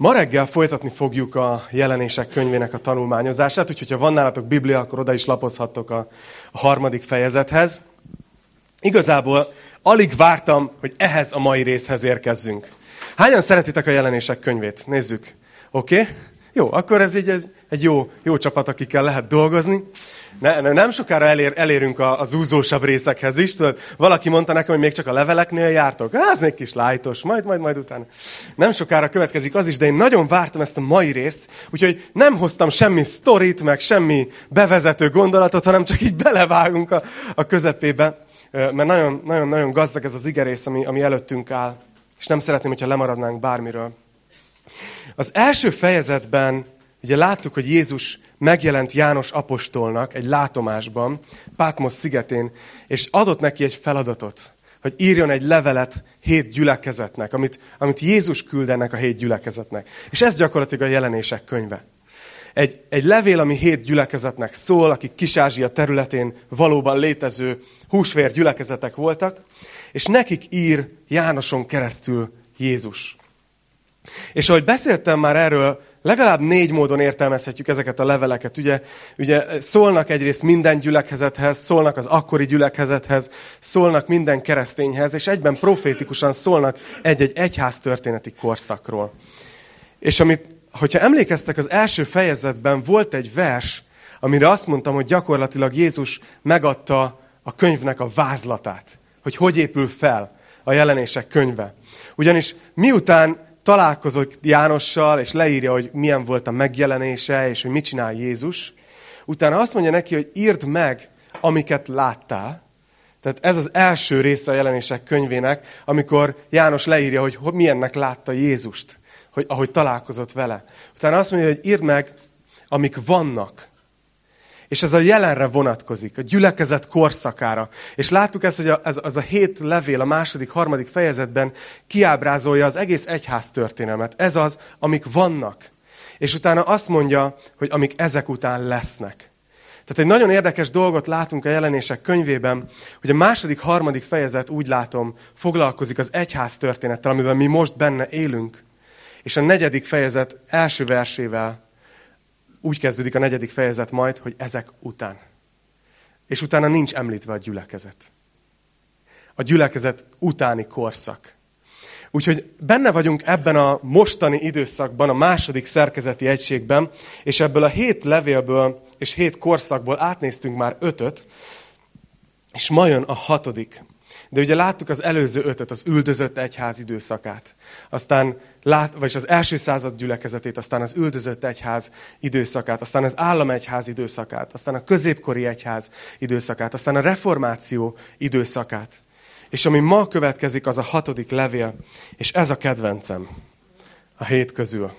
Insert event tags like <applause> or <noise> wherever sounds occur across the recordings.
Ma reggel folytatni fogjuk a jelenések könyvének a tanulmányozását, úgyhogy ha van nálatok Biblia, akkor oda is lapozhattok a, a harmadik fejezethez. Igazából alig vártam, hogy ehhez a mai részhez érkezzünk. Hányan szeretitek a jelenések könyvét? Nézzük. Oké? Okay? Jó, akkor ez így egy, egy jó, jó csapat, akikkel lehet dolgozni ne, ne, nem sokára elér, elérünk a, a zúzósabb részekhez is. Tudod, valaki mondta nekem, hogy még csak a leveleknél jártok. Á, ez még kis lájtos, majd, majd, majd utána. Nem sokára következik az is, de én nagyon vártam ezt a mai részt, úgyhogy nem hoztam semmi sztorit, meg semmi bevezető gondolatot, hanem csak így belevágunk a, a közepébe. Mert nagyon, nagyon, nagyon gazdag ez az igerész, ami, ami előttünk áll. És nem szeretném, hogyha lemaradnánk bármiről. Az első fejezetben ugye láttuk, hogy Jézus megjelent János apostolnak egy látomásban, Pátmos szigetén, és adott neki egy feladatot, hogy írjon egy levelet hét gyülekezetnek, amit, amit Jézus küld ennek a hét gyülekezetnek. És ez gyakorlatilag a jelenések könyve. Egy, egy levél, ami hét gyülekezetnek szól, akik Kis-Ázsia területén valóban létező húsvér gyülekezetek voltak, és nekik ír Jánoson keresztül Jézus. És ahogy beszéltem már erről Legalább négy módon értelmezhetjük ezeket a leveleket. Ugye, ugye szólnak egyrészt minden gyülekezethez, szólnak az akkori gyülekezethez, szólnak minden keresztényhez, és egyben profétikusan szólnak egy-egy egyház történeti korszakról. És amit, hogyha emlékeztek, az első fejezetben volt egy vers, amire azt mondtam, hogy gyakorlatilag Jézus megadta a könyvnek a vázlatát, hogy hogy épül fel a jelenések könyve. Ugyanis miután találkozott Jánossal, és leírja, hogy milyen volt a megjelenése, és hogy mit csinál Jézus. Utána azt mondja neki, hogy írd meg, amiket láttál. Tehát ez az első része a jelenések könyvének, amikor János leírja, hogy milyennek látta Jézust, hogy, ahogy találkozott vele. Utána azt mondja, hogy írd meg, amik vannak. És ez a jelenre vonatkozik, a gyülekezet korszakára. És láttuk ezt, hogy a, ez, az a hét levél a második, harmadik fejezetben kiábrázolja az egész egyház történelmet. Ez az, amik vannak. És utána azt mondja, hogy amik ezek után lesznek. Tehát egy nagyon érdekes dolgot látunk a jelenések könyvében, hogy a második, harmadik fejezet úgy látom, foglalkozik az egyház történettel, amiben mi most benne élünk. És a negyedik fejezet első versével úgy kezdődik a negyedik fejezet majd, hogy ezek után. És utána nincs említve a gyülekezet. A gyülekezet utáni korszak. Úgyhogy benne vagyunk ebben a mostani időszakban, a második szerkezeti egységben, és ebből a hét levélből és hét korszakból átnéztünk már ötöt, és ma jön a hatodik. De ugye láttuk az előző ötöt, az üldözött egyház időszakát. Aztán lát, vagyis az első század gyülekezetét, aztán az üldözött egyház időszakát, aztán az államegyház időszakát, aztán a középkori egyház időszakát, aztán a reformáció időszakát. És ami ma következik, az a hatodik levél, és ez a kedvencem a hét közül.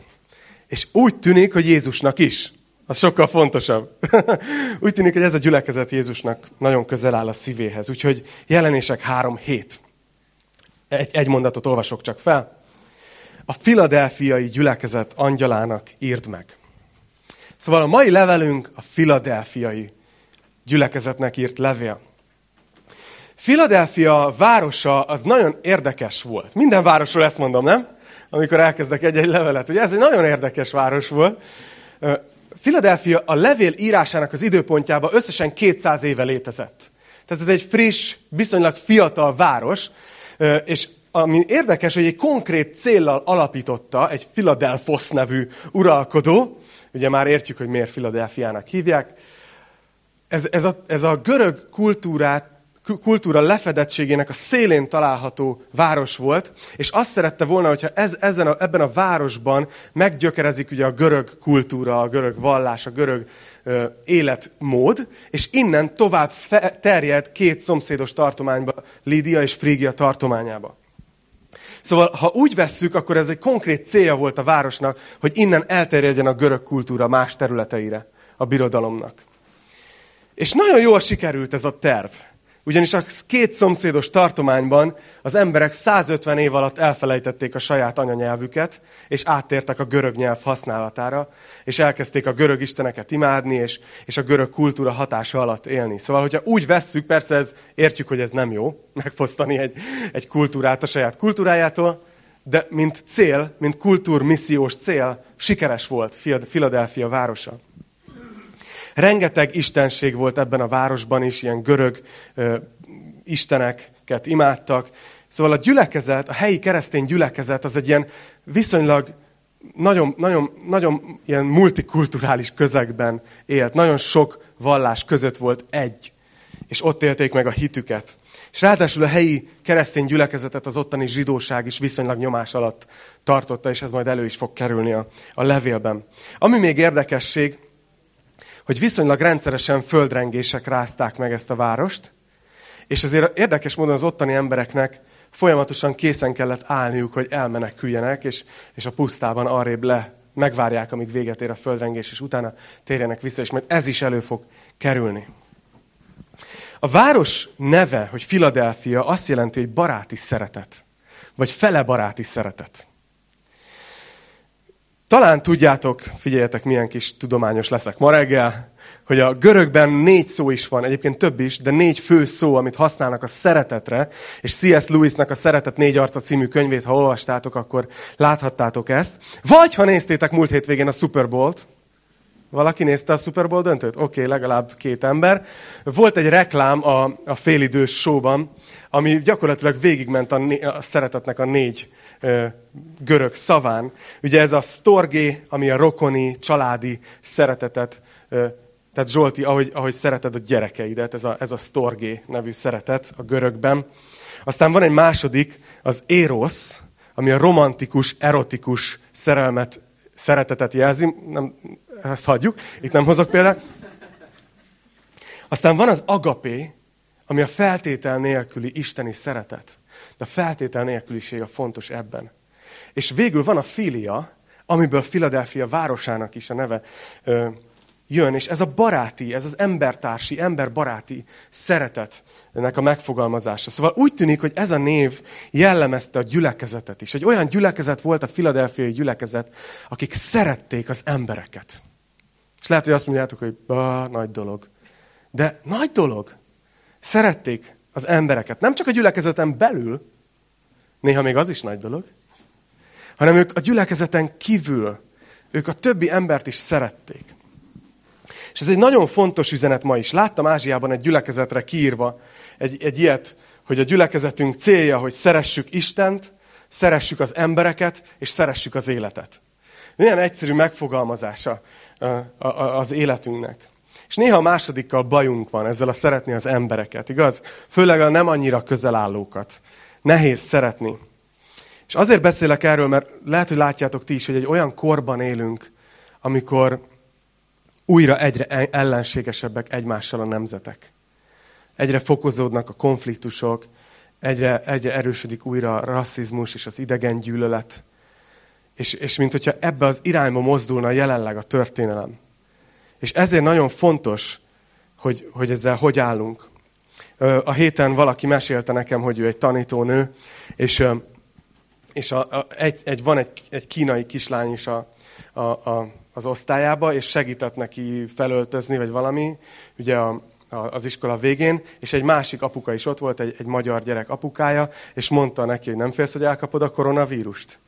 És úgy tűnik, hogy Jézusnak is. Az sokkal fontosabb. <laughs> Úgy tűnik, hogy ez a gyülekezet Jézusnak nagyon közel áll a szívéhez. Úgyhogy jelenések három hét. Egy, egy mondatot olvasok csak fel. A filadelfiai gyülekezet angyalának írd meg. Szóval a mai levelünk a filadelfiai gyülekezetnek írt levél. Filadelfia városa az nagyon érdekes volt. Minden városról ezt mondom, nem? Amikor elkezdek egy-egy levelet. Ugye ez egy nagyon érdekes város volt. Philadelphia a levél írásának az időpontjában összesen 200 éve létezett. Tehát ez egy friss, viszonylag fiatal város, és ami érdekes, hogy egy konkrét céllal alapította egy Philadelphos nevű uralkodó, ugye már értjük, hogy miért Philadelphiának hívják, ez, ez, a, ez a görög kultúrát kultúra lefedettségének a szélén található város volt, és azt szerette volna, hogyha ez, ezen a, ebben a városban meggyökerezik ugye a görög kultúra, a görög vallás, a görög ö, életmód, és innen tovább fe, terjed két szomszédos tartományba, Lídia és Frígia tartományába. Szóval, ha úgy vesszük, akkor ez egy konkrét célja volt a városnak, hogy innen elterjedjen a görög kultúra más területeire a birodalomnak. És nagyon jól sikerült ez a terv. Ugyanis a két szomszédos tartományban az emberek 150 év alatt elfelejtették a saját anyanyelvüket, és áttértek a görög nyelv használatára, és elkezdték a görög isteneket imádni, és, és a görög kultúra hatása alatt élni. Szóval, hogyha úgy vesszük, persze ez, értjük, hogy ez nem jó, <laughs> megfosztani egy, egy kultúrát a saját kultúrájától, de mint cél, mint kultúrmissziós cél, sikeres volt Philadelphia városa. Rengeteg istenség volt ebben a városban is, ilyen görög ö, isteneket imádtak. Szóval a gyülekezet, a helyi keresztény gyülekezet az egy ilyen viszonylag nagyon, nagyon, nagyon ilyen multikulturális közegben élt. Nagyon sok vallás között volt egy. És ott élték meg a hitüket. És ráadásul a helyi keresztény gyülekezetet az ottani zsidóság is viszonylag nyomás alatt tartotta, és ez majd elő is fog kerülni a, a levélben. Ami még érdekesség, hogy viszonylag rendszeresen földrengések rázták meg ezt a várost, és azért érdekes módon az ottani embereknek folyamatosan készen kellett állniuk, hogy elmeneküljenek, és, és a pusztában arrébb le megvárják, amíg véget ér a földrengés, és utána térjenek vissza, és majd ez is elő fog kerülni. A város neve, hogy Philadelphia, azt jelenti, hogy baráti szeretet. Vagy fele baráti szeretet. Talán tudjátok, figyeljetek, milyen kis tudományos leszek ma reggel, hogy a görögben négy szó is van, egyébként több is, de négy fő szó, amit használnak a szeretetre, és C.S. Lewisnak a Szeretet négy arca című könyvét, ha olvastátok, akkor láthattátok ezt. Vagy ha néztétek múlt hétvégén a Super Bowl-t, valaki nézte a Super Bowl döntőt? Oké, okay, legalább két ember. Volt egy reklám a, a félidős showban, ami gyakorlatilag végigment a, a szeretetnek a négy ö, görög szaván. Ugye ez a storgé, ami a rokoni, családi szeretetet ö, tehát Zsolti, ahogy, ahogy szereted a gyerekeidet, ez a, ez a storgé nevű szeretet a görögben. Aztán van egy második, az érosz, ami a romantikus, erotikus szerelmet, szeretetet jelzi. Nem, ezt hagyjuk, itt nem hozok példát. Aztán van az agapé, ami a feltétel nélküli isteni szeretet. De a feltétel nélküliség a fontos ebben. És végül van a filia, amiből Philadelphia városának is a neve ö, jön, és ez a baráti, ez az embertársi, emberbaráti szeretetnek a megfogalmazása. Szóval úgy tűnik, hogy ez a név jellemezte a gyülekezetet is. Egy olyan gyülekezet volt a filadelfiai gyülekezet, akik szerették az embereket. És lehet, hogy azt mondjátok, hogy bah, nagy dolog. De nagy dolog. Szerették az embereket. Nem csak a gyülekezeten belül, néha még az is nagy dolog, hanem ők a gyülekezeten kívül, ők a többi embert is szerették. És ez egy nagyon fontos üzenet ma is. Láttam Ázsiában egy gyülekezetre kiírva egy, egy ilyet, hogy a gyülekezetünk célja, hogy szeressük Istent, szeressük az embereket, és szeressük az életet. Milyen egyszerű megfogalmazása az életünknek. És néha a másodikkal bajunk van ezzel a szeretni az embereket, igaz? Főleg a nem annyira közel állókat. Nehéz szeretni. És azért beszélek erről, mert lehet, hogy látjátok ti is, hogy egy olyan korban élünk, amikor újra egyre ellenségesebbek egymással a nemzetek. Egyre fokozódnak a konfliktusok, egyre, egyre erősödik újra a rasszizmus és az idegen gyűlölet. És, és mint hogyha ebbe az irányba mozdulna jelenleg a történelem. És ezért nagyon fontos, hogy, hogy ezzel hogy állunk. A héten valaki mesélte nekem, hogy ő egy tanítónő, és, és a, a, egy, egy, van egy, egy kínai kislány is a, a, a, az osztályába, és segített neki felöltözni, vagy valami, ugye a, a, az iskola végén, és egy másik apuka is ott volt, egy, egy magyar gyerek apukája, és mondta neki, hogy nem félsz, hogy elkapod a koronavírust.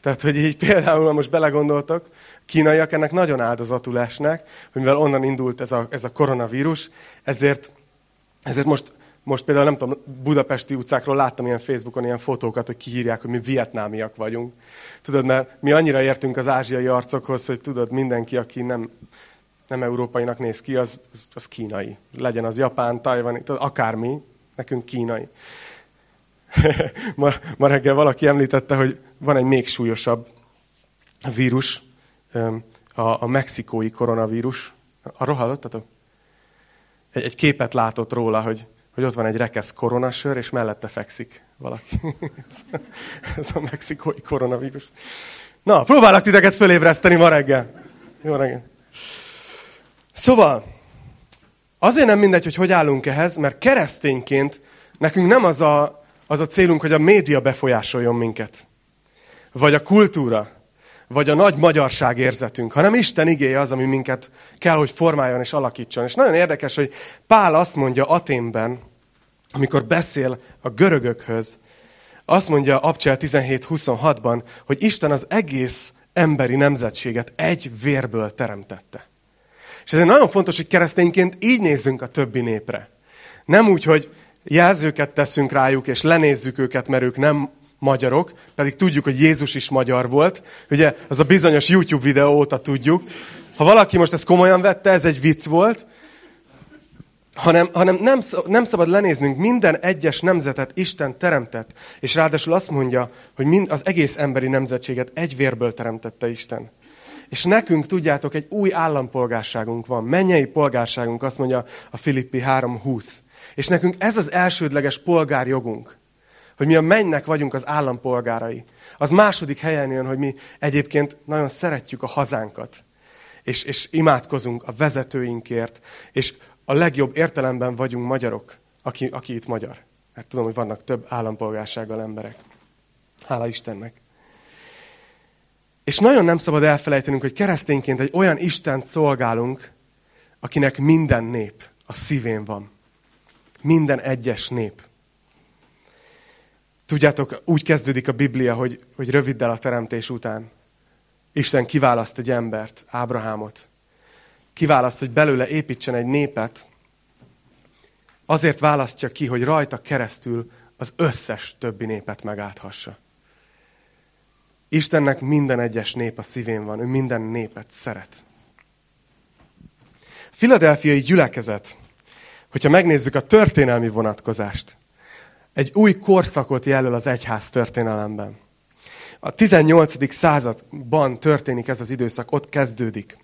Tehát, hogy így például, most belegondoltak, kínaiak ennek nagyon áldozatul esnek, hogy mivel onnan indult ez a, ez a koronavírus, ezért, ezért most most például nem tudom, budapesti utcákról láttam ilyen Facebookon ilyen fotókat, hogy kiírják, hogy mi vietnámiak vagyunk. Tudod, mert mi annyira értünk az ázsiai arcokhoz, hogy tudod, mindenki, aki nem, nem európainak néz ki, az, az kínai. Legyen az japán, tajvani, akármi, nekünk kínai. <laughs> ma, ma reggel valaki említette, hogy van egy még súlyosabb vírus, a, a mexikói koronavírus. Arról hallottatok? Egy, egy képet látott róla, hogy hogy ott van egy rekesz koronasör, és mellette fekszik valaki. <laughs> Ez a mexikói koronavírus. Na, próbálok titeket fölébreszteni ma reggel. Jó reggel. Szóval, azért nem mindegy, hogy hogy állunk ehhez, mert keresztényként nekünk nem az a, az a célunk, hogy a média befolyásoljon minket. Vagy a kultúra. Vagy a nagy magyarság érzetünk, hanem Isten igéje az, ami minket kell, hogy formáljon és alakítson. És nagyon érdekes, hogy Pál azt mondja Aténben, amikor beszél a görögökhöz, azt mondja Abcsel 17.26-ban, hogy Isten az egész emberi nemzetséget egy vérből teremtette. És ezért nagyon fontos, hogy keresztényként így nézzünk a többi népre. Nem úgy, hogy jelzőket teszünk rájuk, és lenézzük őket, mert ők nem magyarok, pedig tudjuk, hogy Jézus is magyar volt. Ugye az a bizonyos YouTube videó óta tudjuk. Ha valaki most ezt komolyan vette, ez egy vicc volt, hanem, hanem nem, nem szabad lenéznünk, minden egyes nemzetet Isten teremtett, és ráadásul azt mondja, hogy mind, az egész emberi nemzetséget egy vérből teremtette Isten. És nekünk, tudjátok, egy új állampolgárságunk van, mennyei polgárságunk, azt mondja a Filippi 3.20. És nekünk ez az elsődleges polgárjogunk, hogy mi a mennynek vagyunk az állampolgárai. Az második helyen jön, hogy mi egyébként nagyon szeretjük a hazánkat, és, és imádkozunk a vezetőinkért, és a legjobb értelemben vagyunk magyarok, aki, aki itt magyar. Mert tudom, hogy vannak több állampolgársággal emberek. Hála Istennek. És nagyon nem szabad elfelejtenünk, hogy keresztényként egy olyan Istent szolgálunk, akinek minden nép a szívén van. Minden egyes nép. Tudjátok, úgy kezdődik a Biblia, hogy, hogy röviddel a teremtés után Isten kiválaszt egy embert, Ábrahámot. Kiválaszt, hogy belőle építsen egy népet. Azért választja ki, hogy rajta keresztül az összes többi népet megállhassa. Istennek minden egyes nép a szívén van, ő minden népet szeret. Filadelfiai gyülekezet, hogyha megnézzük a történelmi vonatkozást, egy új korszakot jelöl az egyház történelemben. A 18. században történik ez az időszak, ott kezdődik.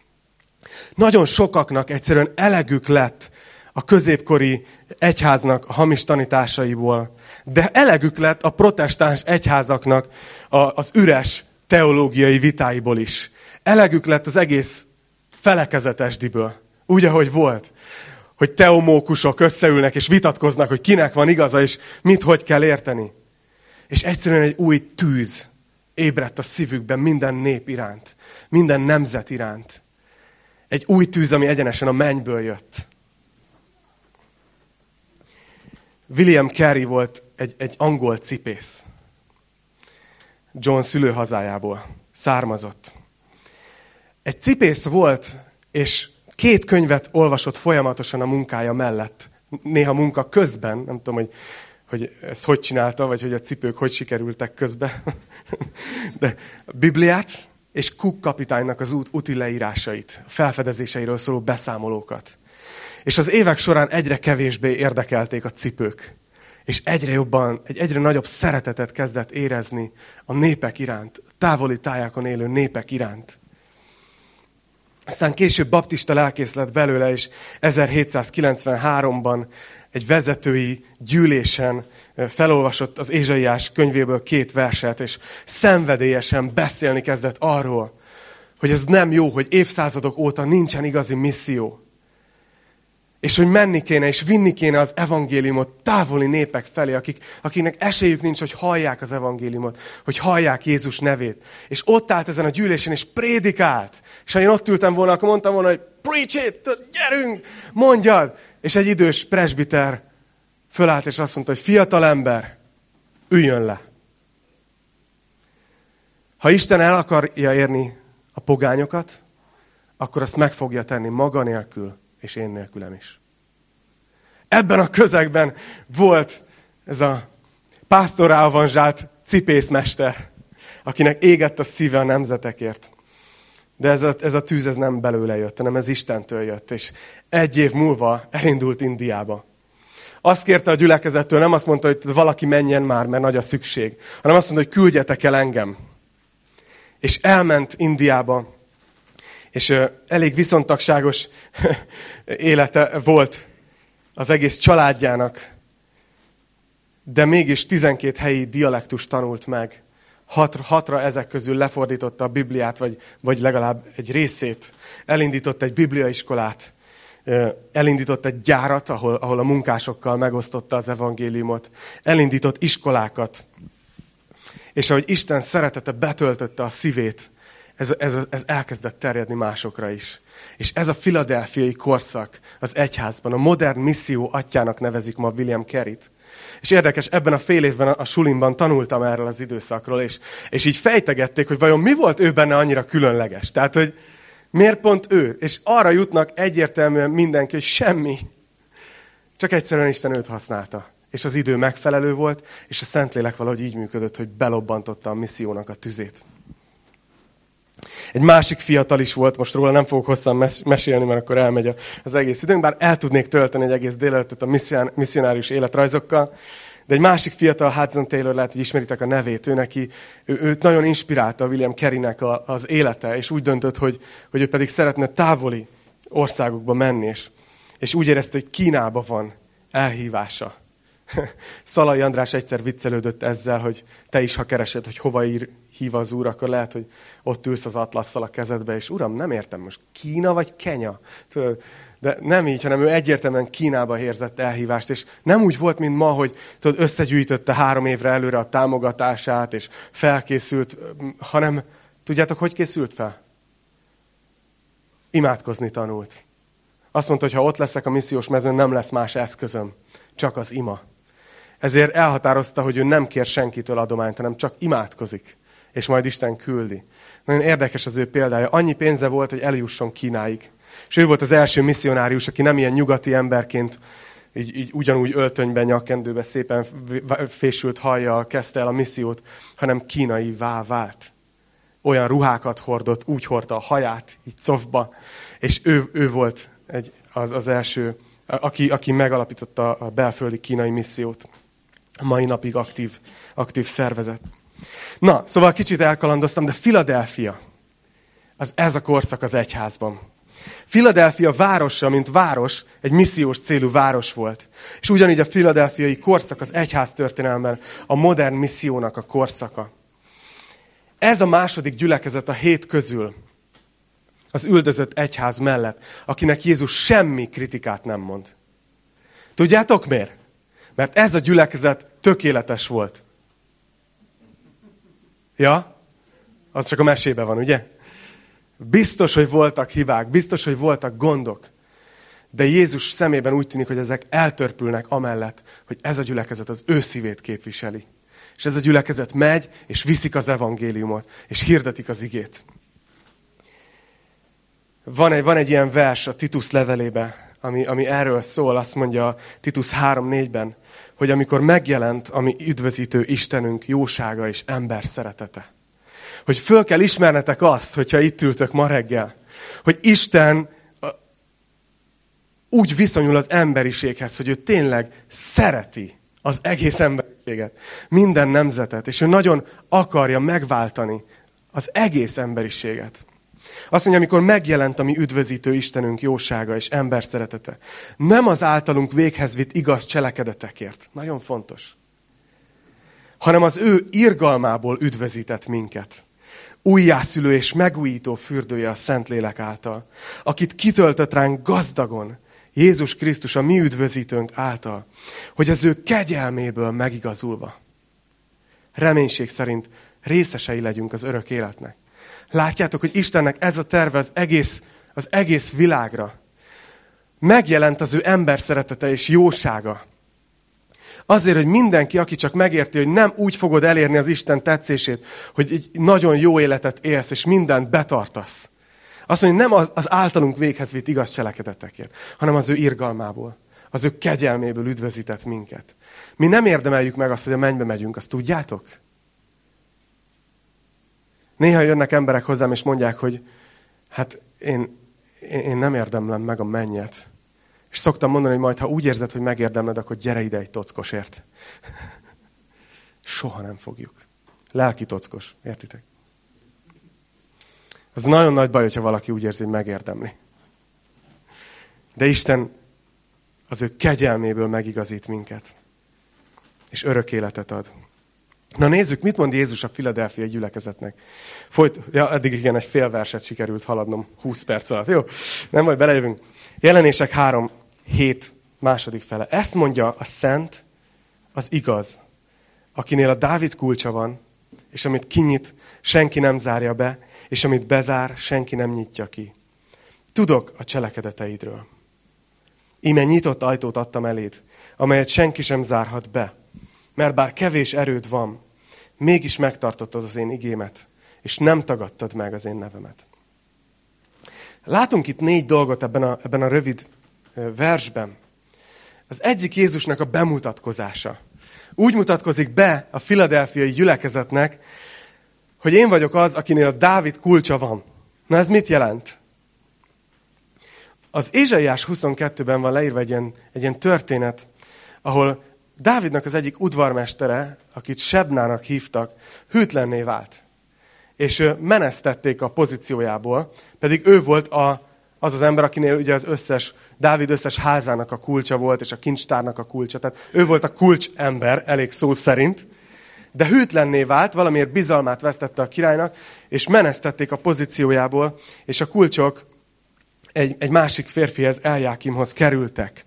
Nagyon sokaknak egyszerűen elegük lett a középkori egyháznak a hamis tanításaiból, de elegük lett a protestáns egyházaknak az üres teológiai vitáiból is. Elegük lett az egész felekezetesdiből, úgy, ahogy volt. Hogy teomókusok összeülnek és vitatkoznak, hogy kinek van igaza, és mit hogy kell érteni. És egyszerűen egy új tűz ébredt a szívükben minden nép iránt, minden nemzet iránt. Egy új tűz, ami egyenesen a mennyből jött. William Carey volt egy, egy angol cipész. John szülőhazájából származott. Egy cipész volt, és két könyvet olvasott folyamatosan a munkája mellett. Néha munka közben, nem tudom, hogy, hogy ezt hogy csinálta, vagy hogy a cipők hogy sikerültek közbe. <laughs> De a Bibliát és Cook kapitánynak az út, úti leírásait, felfedezéseiről szóló beszámolókat. És az évek során egyre kevésbé érdekelték a cipők és egyre jobban, egy egyre nagyobb szeretetet kezdett érezni a népek iránt, távoli tájákon élő népek iránt. Aztán később baptista lelkész lett belőle, és 1793-ban egy vezetői gyűlésen felolvasott az Ézsaiás könyvéből két verset, és szenvedélyesen beszélni kezdett arról, hogy ez nem jó, hogy évszázadok óta nincsen igazi misszió. És hogy menni kéne, és vinni kéne az evangéliumot távoli népek felé, akik, akiknek esélyük nincs, hogy hallják az evangéliumot, hogy hallják Jézus nevét. És ott állt ezen a gyűlésen, és prédikált. És ha én ott ültem volna, akkor mondtam volna, hogy preach it, gyerünk, mondjad. És egy idős presbiter fölállt, és azt mondta, hogy fiatal ember, üljön le. Ha Isten el akarja érni a pogányokat, akkor azt meg fogja tenni maga nélkül, és én nélkülem is. Ebben a közegben volt ez a pásztorálvanzsált cipészmester, akinek égett a szíve a nemzetekért. De ez a, ez a tűz ez nem belőle jött, hanem ez Istentől jött. És egy év múlva elindult Indiába. Azt kérte a gyülekezettől, nem azt mondta, hogy valaki menjen már, mert nagy a szükség, hanem azt mondta, hogy küldjetek el engem. És elment Indiába, és elég viszontagságos <laughs> élete volt az egész családjának, de mégis 12 helyi dialektus tanult meg. Hat, hatra ezek közül lefordította a Bibliát, vagy, vagy legalább egy részét. Elindított egy bibliaiskolát, elindított egy gyárat, ahol, ahol a munkásokkal megosztotta az evangéliumot. Elindított iskolákat. És ahogy Isten szeretete betöltötte a szívét, ez, ez, ez elkezdett terjedni másokra is. És ez a filadelfiai korszak az egyházban, a modern misszió atyának nevezik ma William Kerrit. És érdekes, ebben a fél évben a, sulimban tanultam erről az időszakról, és, és így fejtegették, hogy vajon mi volt ő benne annyira különleges. Tehát, hogy miért pont ő? És arra jutnak egyértelműen mindenki, hogy semmi. Csak egyszerűen Isten őt használta. És az idő megfelelő volt, és a Szentlélek valahogy így működött, hogy belobbantotta a missziónak a tüzét. Egy másik fiatal is volt, most róla nem fogok hosszan mesélni, mert akkor elmegy az egész időnk, bár el tudnék tölteni egy egész délelőttet a misszionárius életrajzokkal, de egy másik fiatal, Hudson Taylor, lehet, hogy ismeritek a nevét, ő neki, ő, őt nagyon inspirálta William Kerrynek a, az élete, és úgy döntött, hogy, hogy ő pedig szeretne távoli országokba menni, és, és úgy érezte, hogy Kínába van elhívása. <laughs> Szalai András egyszer viccelődött ezzel, hogy te is, ha keresed, hogy hova ír, hív az úr, akkor lehet, hogy ott ülsz az atlasszal a kezedbe, és uram, nem értem most, Kína vagy Kenya? De nem így, hanem ő egyértelműen Kínába érzett elhívást, és nem úgy volt, mint ma, hogy tudod, összegyűjtötte három évre előre a támogatását, és felkészült, hanem tudjátok, hogy készült fel? Imádkozni tanult. Azt mondta, hogy ha ott leszek a missziós mezőn, nem lesz más eszközöm, csak az ima. Ezért elhatározta, hogy ő nem kér senkitől adományt, hanem csak imádkozik, és majd Isten küldi. Nagyon érdekes az ő példája. Annyi pénze volt, hogy eljusson Kínáig. És ő volt az első misszionárius, aki nem ilyen nyugati emberként, így, így ugyanúgy öltönyben, nyakendőbe, szépen fésült hajjal kezdte el a missziót, hanem kínai vá vált. Olyan ruhákat hordott, úgy hordta a haját, így cofba, és ő, ő volt egy, az, az első, aki, aki megalapította a belföldi kínai missziót a mai napig aktív, aktív szervezet. Na, szóval kicsit elkalandoztam, de Philadelphia, az ez a korszak az egyházban. Philadelphia városa, mint város, egy missziós célú város volt. És ugyanígy a filadelfiai korszak az egyház történelmen a modern missziónak a korszaka. Ez a második gyülekezet a hét közül, az üldözött egyház mellett, akinek Jézus semmi kritikát nem mond. Tudjátok miért? Mert ez a gyülekezet tökéletes volt. Ja? Az csak a mesébe van, ugye? Biztos, hogy voltak hibák, biztos, hogy voltak gondok. De Jézus szemében úgy tűnik, hogy ezek eltörpülnek amellett, hogy ez a gyülekezet az ő szívét képviseli. És ez a gyülekezet megy, és viszik az evangéliumot, és hirdetik az igét. Van egy, van egy ilyen vers a Titus levelébe, ami, ami erről szól, azt mondja Titus 3.4-ben, hogy amikor megjelent a mi üdvözítő Istenünk jósága és ember szeretete. Hogy föl kell ismernetek azt, hogyha itt ültök ma reggel, hogy Isten úgy viszonyul az emberiséghez, hogy ő tényleg szereti az egész emberiséget, minden nemzetet, és ő nagyon akarja megváltani az egész emberiséget. Azt mondja, amikor megjelent a mi üdvözítő Istenünk jósága és ember szeretete. Nem az általunk véghez vitt igaz cselekedetekért. Nagyon fontos. Hanem az ő irgalmából üdvözített minket. Újjászülő és megújító fürdője a Szentlélek által, akit kitöltött ránk gazdagon, Jézus Krisztus a mi üdvözítőnk által, hogy az ő kegyelméből megigazulva, reménység szerint részesei legyünk az örök életnek. Látjátok, hogy Istennek ez a terve az egész, az egész világra. Megjelent az ő ember szeretete és jósága. Azért, hogy mindenki, aki csak megérti, hogy nem úgy fogod elérni az Isten tetszését, hogy egy nagyon jó életet élsz, és mindent betartasz. Azt mondja, nem az általunk véghez vitt igaz cselekedetekért, hanem az ő irgalmából, az ő kegyelméből üdvözített minket. Mi nem érdemeljük meg azt, hogy a mennybe megyünk, azt tudjátok? Néha jönnek emberek hozzám, és mondják, hogy hát én, én nem érdemlem meg a mennyet. És szoktam mondani, hogy majd, ha úgy érzed, hogy megérdemled, akkor gyere ide egy tockosért. Soha nem fogjuk. Lelki tockos, értitek? Az nagyon nagy baj, hogyha valaki úgy érzi, hogy megérdemli. De Isten az ő kegyelméből megigazít minket. És örök életet ad. Na nézzük, mit mond Jézus a Filadelfia gyülekezetnek. Folyt, ja, eddig igen, egy fél verset sikerült haladnom 20 perc alatt. Jó, nem majd belejövünk. Jelenések 3, 7 második fele. Ezt mondja a szent, az igaz, akinél a Dávid kulcsa van, és amit kinyit, senki nem zárja be, és amit bezár, senki nem nyitja ki. Tudok a cselekedeteidről. Íme nyitott ajtót adtam eléd, amelyet senki sem zárhat be. Mert bár kevés erőd van, mégis megtartottad az én igémet, és nem tagadtad meg az én nevemet. Látunk itt négy dolgot ebben a, ebben a rövid versben. Az egyik Jézusnak a bemutatkozása. Úgy mutatkozik be a filadelfiai gyülekezetnek, hogy én vagyok az, akinél a Dávid kulcsa van. Na ez mit jelent? Az Ézsaiás 22-ben van leírva egy ilyen, egy ilyen történet, ahol Dávidnak az egyik udvarmestere, akit Sebnának hívtak, hűtlenné vált. És menesztették a pozíciójából, pedig ő volt a, az az ember, akinél ugye az összes, Dávid összes házának a kulcsa volt, és a kincstárnak a kulcsa. Tehát ő volt a kulcs ember, elég szó szerint. De hűtlenné vált, valamiért bizalmát vesztette a királynak, és menesztették a pozíciójából, és a kulcsok egy, egy másik férfihez, Eljákimhoz kerültek.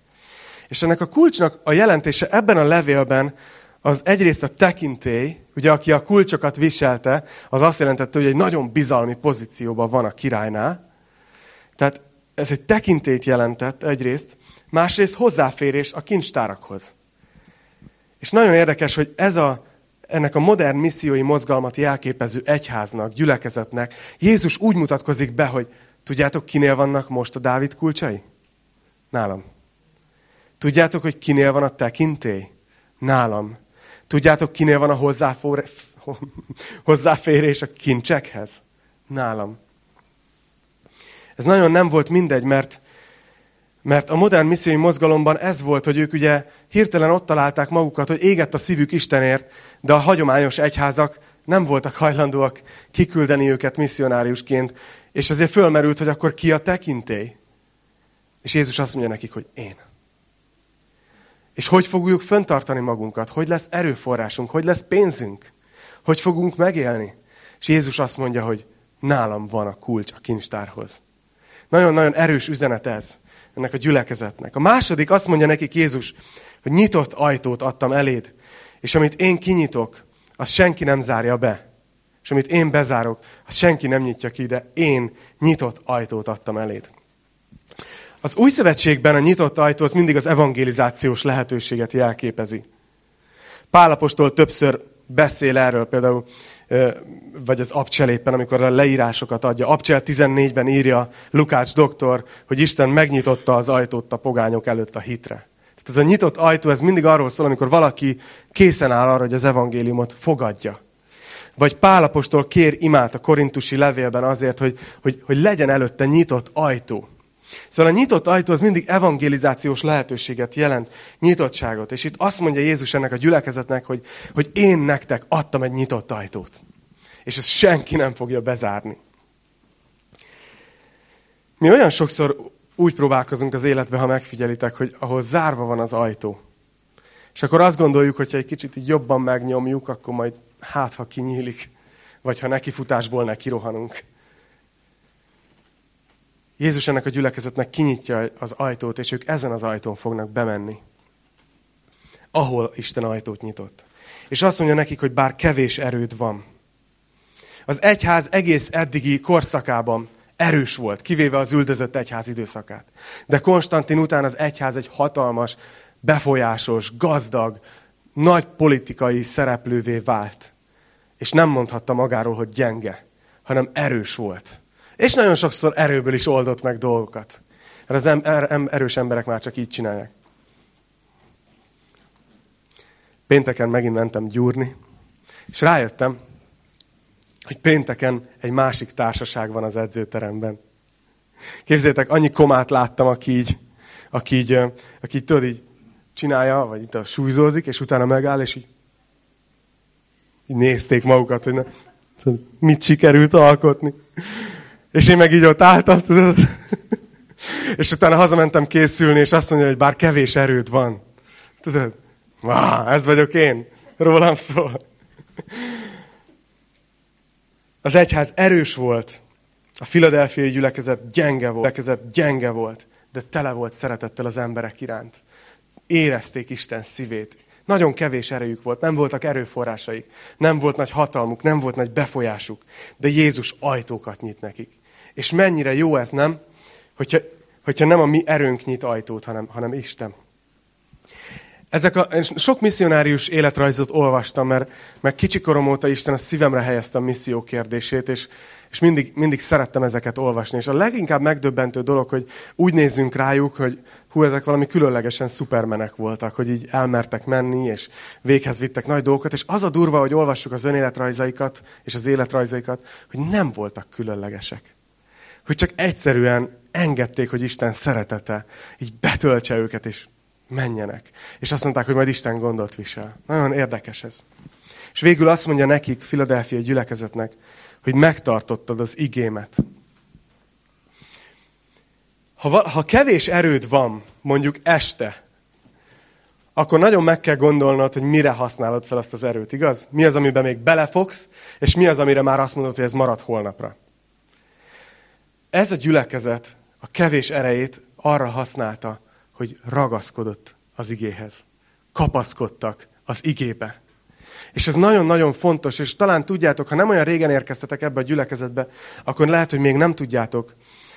És ennek a kulcsnak a jelentése ebben a levélben az egyrészt a tekintély, ugye aki a kulcsokat viselte, az azt jelentette, hogy egy nagyon bizalmi pozícióban van a királynál. Tehát ez egy tekintélyt jelentett egyrészt, másrészt hozzáférés a kincstárakhoz. És nagyon érdekes, hogy ez a, ennek a modern missziói mozgalmat jelképező egyháznak, gyülekezetnek Jézus úgy mutatkozik be, hogy tudjátok, kinél vannak most a Dávid kulcsai? Nálam. Tudjátok, hogy kinél van a tekintély? Nálam. Tudjátok, kinél van a <laughs> hozzáférés a kincsekhez? Nálam. Ez nagyon nem volt mindegy, mert, mert a modern missziói mozgalomban ez volt, hogy ők ugye hirtelen ott találták magukat, hogy égett a szívük Istenért, de a hagyományos egyházak nem voltak hajlandóak kiküldeni őket misszionáriusként, és azért fölmerült, hogy akkor ki a tekintély? És Jézus azt mondja nekik, hogy én. És hogy fogjuk föntartani magunkat? Hogy lesz erőforrásunk? Hogy lesz pénzünk? Hogy fogunk megélni? És Jézus azt mondja, hogy nálam van a kulcs a kincstárhoz. Nagyon-nagyon erős üzenet ez ennek a gyülekezetnek. A második azt mondja nekik Jézus, hogy nyitott ajtót adtam eléd, és amit én kinyitok, azt senki nem zárja be. És amit én bezárok, azt senki nem nyitja ki, de én nyitott ajtót adtam eléd. Az új szövetségben a nyitott ajtó az mindig az evangelizációs lehetőséget jelképezi. Pálapostól többször beszél erről, például, vagy az Abcseléppen, amikor a leírásokat adja. Abcsel 14-ben írja Lukács doktor, hogy Isten megnyitotta az ajtót a pogányok előtt a hitre. Tehát ez a nyitott ajtó, ez mindig arról szól, amikor valaki készen áll arra, hogy az evangéliumot fogadja. Vagy Pálapostól kér imát a korintusi levélben azért, hogy, hogy, hogy legyen előtte nyitott ajtó. Szóval a nyitott ajtó az mindig evangelizációs lehetőséget jelent, nyitottságot. És itt azt mondja Jézus ennek a gyülekezetnek, hogy, hogy én nektek adtam egy nyitott ajtót. És ezt senki nem fogja bezárni. Mi olyan sokszor úgy próbálkozunk az életbe, ha megfigyelitek, hogy ahol zárva van az ajtó. És akkor azt gondoljuk, hogy ha egy kicsit így jobban megnyomjuk, akkor majd hát, ha kinyílik, vagy ha nekifutásból neki rohanunk. Jézus ennek a gyülekezetnek kinyitja az ajtót, és ők ezen az ajtón fognak bemenni. Ahol Isten ajtót nyitott. És azt mondja nekik, hogy bár kevés erőd van. Az egyház egész eddigi korszakában erős volt, kivéve az üldözött egyház időszakát. De Konstantin után az egyház egy hatalmas, befolyásos, gazdag, nagy politikai szereplővé vált. És nem mondhatta magáról, hogy gyenge, hanem erős volt. És nagyon sokszor erőből is oldott meg dolgokat. Mert az em- em- erős emberek már csak így csinálják. Pénteken megint mentem gyúrni, és rájöttem, hogy pénteken egy másik társaság van az edzőteremben. Képzeljétek, annyi komát láttam, aki így, aki így, aki így tudod, így csinálja, vagy itt a súlyzózik, és utána megáll, és így, így nézték magukat, hogy na, mit sikerült alkotni. És én meg így ott álltam, tudod? <laughs> És utána hazamentem készülni, és azt mondja, hogy bár kevés erőd van. Tudod? Vá, ez vagyok én. Rólam szól. Az egyház erős volt. A filadelfiai gyülekezet gyenge volt. Gyülekezet gyenge volt, de tele volt szeretettel az emberek iránt. Érezték Isten szívét. Nagyon kevés erejük volt, nem voltak erőforrásaik, nem volt nagy hatalmuk, nem volt nagy befolyásuk, de Jézus ajtókat nyit nekik. És mennyire jó ez, nem? Hogyha, hogyha nem a mi erőnk nyit ajtót, hanem, hanem Isten. Ezek a, sok misszionárius életrajzot olvastam, mert, mert kicsikorom óta Isten a szívemre helyezte a misszió kérdését, és, és mindig, mindig szerettem ezeket olvasni. És a leginkább megdöbbentő dolog, hogy úgy nézzünk rájuk, hogy hú, ezek valami különlegesen szupermenek voltak, hogy így elmertek menni, és véghez vittek nagy dolgokat, és az a durva, hogy olvassuk az önéletrajzaikat, és az életrajzaikat, hogy nem voltak különlegesek. Hogy csak egyszerűen engedték, hogy Isten szeretete így betöltse őket, és menjenek. És azt mondták, hogy majd Isten gondot visel. Nagyon érdekes ez. És végül azt mondja nekik, Filadelfia gyülekezetnek, hogy megtartottad az igémet. Ha, ha kevés erőd van, mondjuk este, akkor nagyon meg kell gondolnod, hogy mire használod fel azt az erőt, igaz? Mi az, amiben még belefogsz, és mi az, amire már azt mondod, hogy ez marad holnapra. Ez a gyülekezet a kevés erejét arra használta, hogy ragaszkodott az igéhez. Kapaszkodtak az igébe. És ez nagyon-nagyon fontos, és talán tudjátok, ha nem olyan régen érkeztetek ebbe a gyülekezetbe, akkor lehet, hogy még nem tudjátok,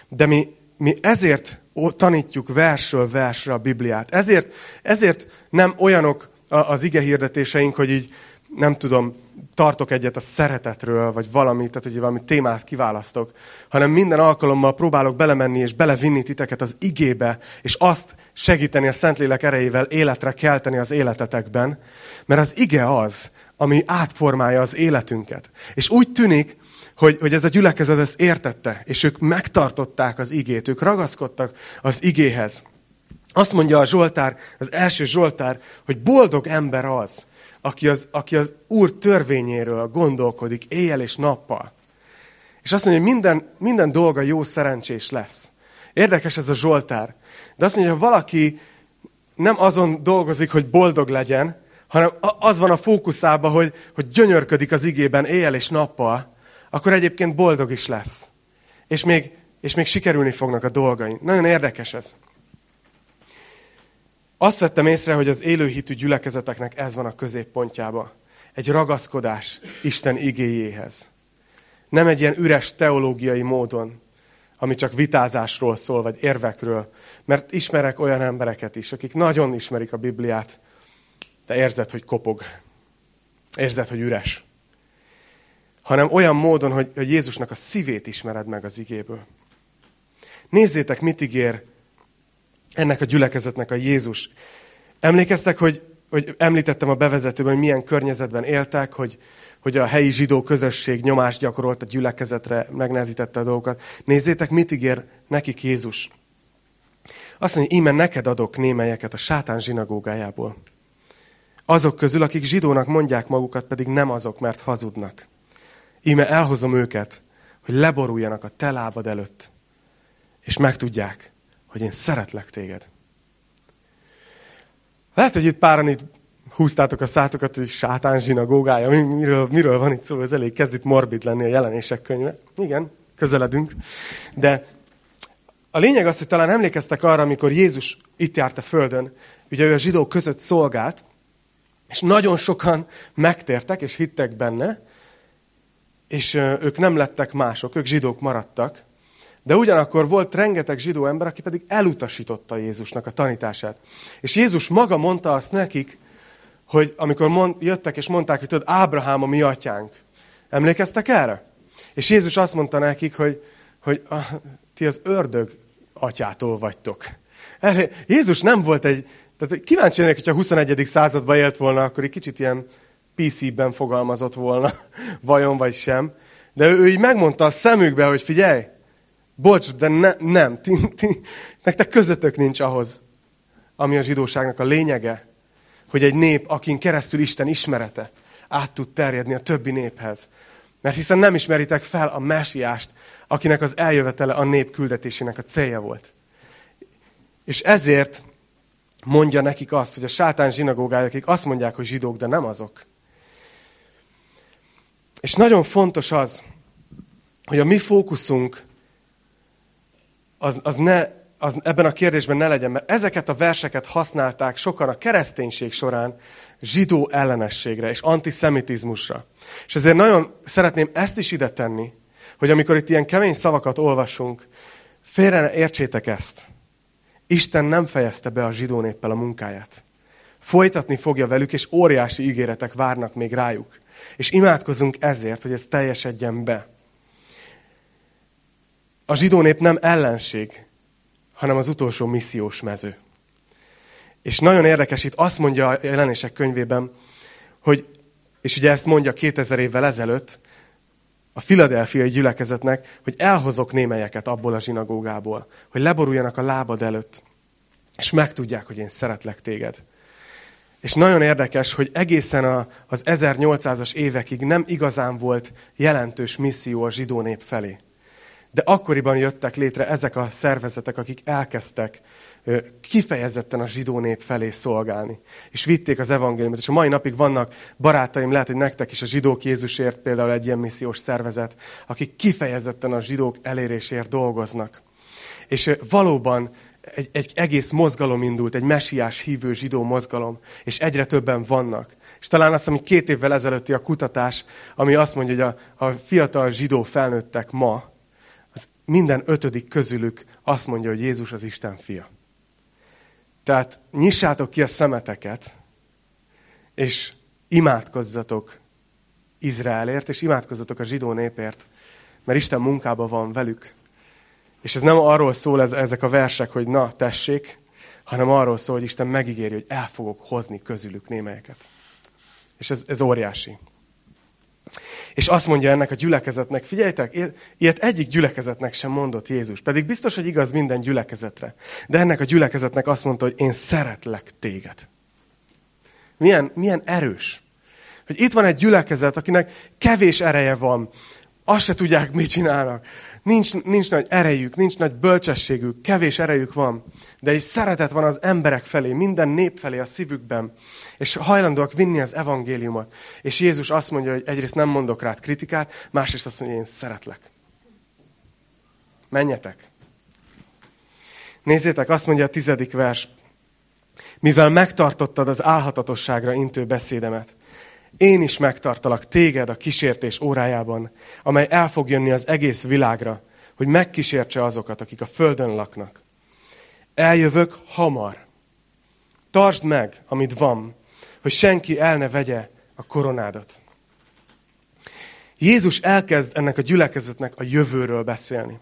de mi, mi ezért tanítjuk versről versre a Bibliát. Ezért, ezért nem olyanok az ige hirdetéseink, hogy így nem tudom, tartok egyet a szeretetről, vagy valamit, tehát hogy valami témát kiválasztok, hanem minden alkalommal próbálok belemenni és belevinni titeket az igébe, és azt segíteni a Szentlélek erejével életre kelteni az életetekben, mert az ige az, ami átformálja az életünket. És úgy tűnik, hogy, hogy ez a gyülekezet ezt értette, és ők megtartották az igét, ők ragaszkodtak az igéhez. Azt mondja a Zsoltár, az első Zsoltár, hogy boldog ember az, aki az, aki az Úr törvényéről gondolkodik éjjel és nappal. És azt mondja, hogy minden, minden dolga jó szerencsés lesz. Érdekes ez a Zsoltár. De azt mondja, hogy valaki nem azon dolgozik, hogy boldog legyen, hanem az van a fókuszában, hogy, hogy gyönyörködik az igében éjjel és nappal, akkor egyébként boldog is lesz. És még, és még sikerülni fognak a dolgai. Nagyon érdekes ez. Azt vettem észre, hogy az élőhitű gyülekezeteknek ez van a középpontjába. Egy ragaszkodás Isten igéjéhez. Nem egy ilyen üres teológiai módon, ami csak vitázásról szól, vagy érvekről. Mert ismerek olyan embereket is, akik nagyon ismerik a Bibliát, de érzed, hogy kopog. Érzed, hogy üres. Hanem olyan módon, hogy, hogy Jézusnak a szívét ismered meg az igéből. Nézzétek, mit ígér ennek a gyülekezetnek a Jézus. Emlékeztek, hogy, hogy említettem a bevezetőben, hogy milyen környezetben éltek, hogy, hogy a helyi zsidó közösség nyomást gyakorolt a gyülekezetre, megnehezítette a dolgokat. Nézzétek, mit ígér nekik Jézus. Azt mondja, íme neked adok némelyeket a sátán zsinagógájából. Azok közül, akik zsidónak mondják magukat, pedig nem azok, mert hazudnak. Íme elhozom őket, hogy leboruljanak a te lábad előtt, és megtudják, hogy én szeretlek téged. Lehet, hogy itt páran itt húztátok a szátokat, hogy sátán zsinagógája, miről, miről van itt szó, ez elég kezd itt morbid lenni a jelenések könyve. Igen, közeledünk. De a lényeg az, hogy talán emlékeztek arra, amikor Jézus itt járt a földön, ugye ő a zsidók között szolgált, és nagyon sokan megtértek és hittek benne, és ők nem lettek mások, ők zsidók maradtak, de ugyanakkor volt rengeteg zsidó ember, aki pedig elutasította Jézusnak a tanítását. És Jézus maga mondta azt nekik, hogy amikor mond, jöttek és mondták, hogy tudod, Ábrahám a mi atyánk. Emlékeztek erre? És Jézus azt mondta nekik, hogy, hogy a, ti az ördög atyától vagytok. Jézus nem volt egy... Tehát kíváncsi lennék, hogyha a 21. században élt volna, akkor egy kicsit ilyen PC-ben fogalmazott volna, <laughs> vajon vagy sem. De ő, ő így megmondta a szemükbe, hogy figyelj, Bocs, de ne, nem. Ti, ti, nektek közöttök nincs ahhoz, ami a zsidóságnak a lényege, hogy egy nép, akin keresztül Isten ismerete át tud terjedni a többi néphez. Mert hiszen nem ismeritek fel a mesiást, akinek az eljövetele a nép küldetésének a célja volt. És ezért mondja nekik azt, hogy a sátán zsinagógája, akik azt mondják, hogy zsidók, de nem azok. És nagyon fontos az, hogy a mi fókuszunk az, az, ne, az ebben a kérdésben ne legyen, mert ezeket a verseket használták sokan a kereszténység során zsidó ellenességre és antiszemitizmusra. És ezért nagyon szeretném ezt is ide tenni, hogy amikor itt ilyen kemény szavakat olvasunk, félre ne értsétek ezt. Isten nem fejezte be a zsidó néppel a munkáját. Folytatni fogja velük, és óriási ígéretek várnak még rájuk. És imádkozunk ezért, hogy ez teljesedjen be. A zsidó nép nem ellenség, hanem az utolsó missziós mező. És nagyon érdekes, itt azt mondja a jelenések könyvében, hogy, és ugye ezt mondja 2000 évvel ezelőtt, a filadelfiai gyülekezetnek, hogy elhozok némelyeket abból a zsinagógából, hogy leboruljanak a lábad előtt, és megtudják, hogy én szeretlek téged. És nagyon érdekes, hogy egészen a, az 1800-as évekig nem igazán volt jelentős misszió a zsidó nép felé. De akkoriban jöttek létre ezek a szervezetek, akik elkezdtek kifejezetten a zsidó nép felé szolgálni. És vitték az evangéliumot. És a mai napig vannak barátaim, lehet, hogy nektek is a zsidók Jézusért például egy ilyen missziós szervezet, akik kifejezetten a zsidók elérésért dolgoznak. És valóban egy, egy egész mozgalom indult, egy mesiás hívő zsidó mozgalom, és egyre többen vannak. És talán azt, ami két évvel ezelőtti a kutatás, ami azt mondja, hogy a, a fiatal zsidó felnőttek ma, minden ötödik közülük azt mondja, hogy Jézus az Isten fia. Tehát nyissátok ki a szemeteket, és imádkozzatok Izraelért, és imádkozzatok a zsidó népért, mert Isten munkában van velük. És ez nem arról szól ez, ezek a versek, hogy na, tessék, hanem arról szól, hogy Isten megígéri, hogy el fogok hozni közülük némelyeket. És ez, ez óriási. És azt mondja ennek a gyülekezetnek, figyeljetek, ilyet egyik gyülekezetnek sem mondott Jézus. Pedig biztos, hogy igaz minden gyülekezetre. De ennek a gyülekezetnek azt mondta, hogy én szeretlek téged. Milyen, milyen erős. Hogy itt van egy gyülekezet, akinek kevés ereje van. Azt se tudják, mit csinálnak. Nincs, nincs nagy erejük, nincs nagy bölcsességük, kevés erejük van, de egy szeretet van az emberek felé, minden nép felé a szívükben, és hajlandóak vinni az evangéliumot. És Jézus azt mondja, hogy egyrészt nem mondok rád kritikát, másrészt azt mondja, hogy én szeretlek. Menjetek. Nézzétek, azt mondja a tizedik vers. Mivel megtartottad az álhatatosságra intő beszédemet, én is megtartalak téged a kísértés órájában, amely el fog jönni az egész világra, hogy megkísértse azokat, akik a földön laknak. Eljövök hamar. Tartsd meg, amit van, hogy senki el ne vegye a koronádat. Jézus elkezd ennek a gyülekezetnek a jövőről beszélni.